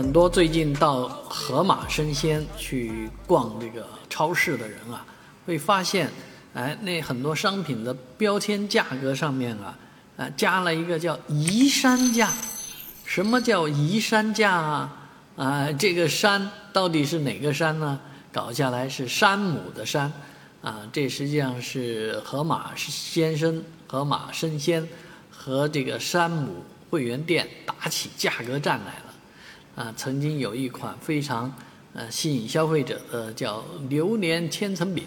很多最近到盒马生鲜去逛这个超市的人啊，会发现，哎，那很多商品的标签价格上面啊，啊，加了一个叫“移山价”。什么叫“移山价”啊？啊，这个山到底是哪个山呢？搞下来是山姆的山，啊，这实际上是盒马先生、盒马生鲜和这个山姆会员店打起价格战来了。啊，曾经有一款非常呃吸引消费者的叫榴莲千层饼，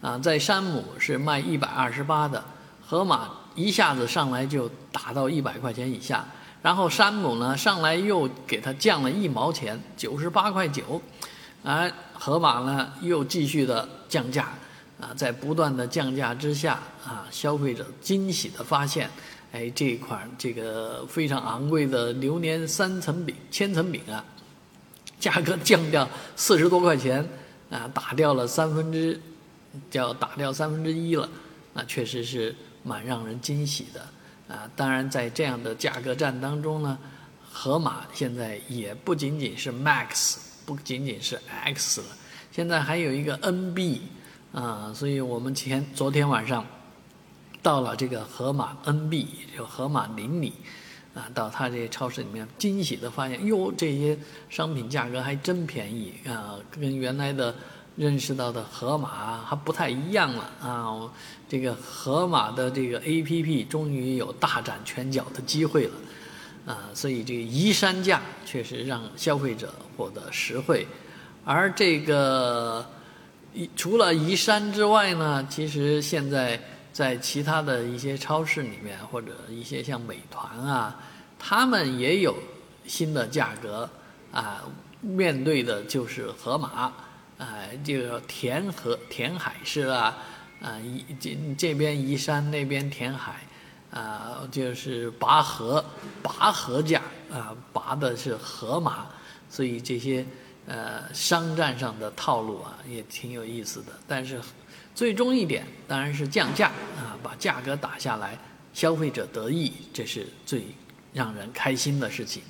啊，在山姆是卖一百二十八的，盒马一下子上来就打到一百块钱以下，然后山姆呢上来又给它降了一毛钱，九十八块九，而盒马呢又继续的降价，啊，在不断的降价之下，啊，消费者惊喜的发现。哎，这一款这个非常昂贵的榴莲三层饼、千层饼啊，价格降掉四十多块钱啊，打掉了三分之，叫打掉三分之一了，那确实是蛮让人惊喜的啊。当然，在这样的价格战当中呢，盒马现在也不仅仅是 Max，不仅仅是 X 了，现在还有一个 NB 啊，所以我们前昨天晚上。到了这个盒马 NB，就盒马邻里，啊，到他这些超市里面，惊喜的发现，哟，这些商品价格还真便宜啊，跟原来的认识到的盒马还不太一样了啊。这个盒马的这个 APP 终于有大展拳脚的机会了，啊，所以这个移山价确实让消费者获得实惠，而这个除了移山之外呢，其实现在。在其他的一些超市里面，或者一些像美团啊，他们也有新的价格啊，面对的就是盒马，啊，就填河填海式啊，啊，这这边移山，那边填海，啊，就是拔河，拔河价啊，拔的是河马，所以这些呃商战上的套路啊，也挺有意思的，但是。最终一点当然是降价啊，把价格打下来，消费者得益，这是最让人开心的事情。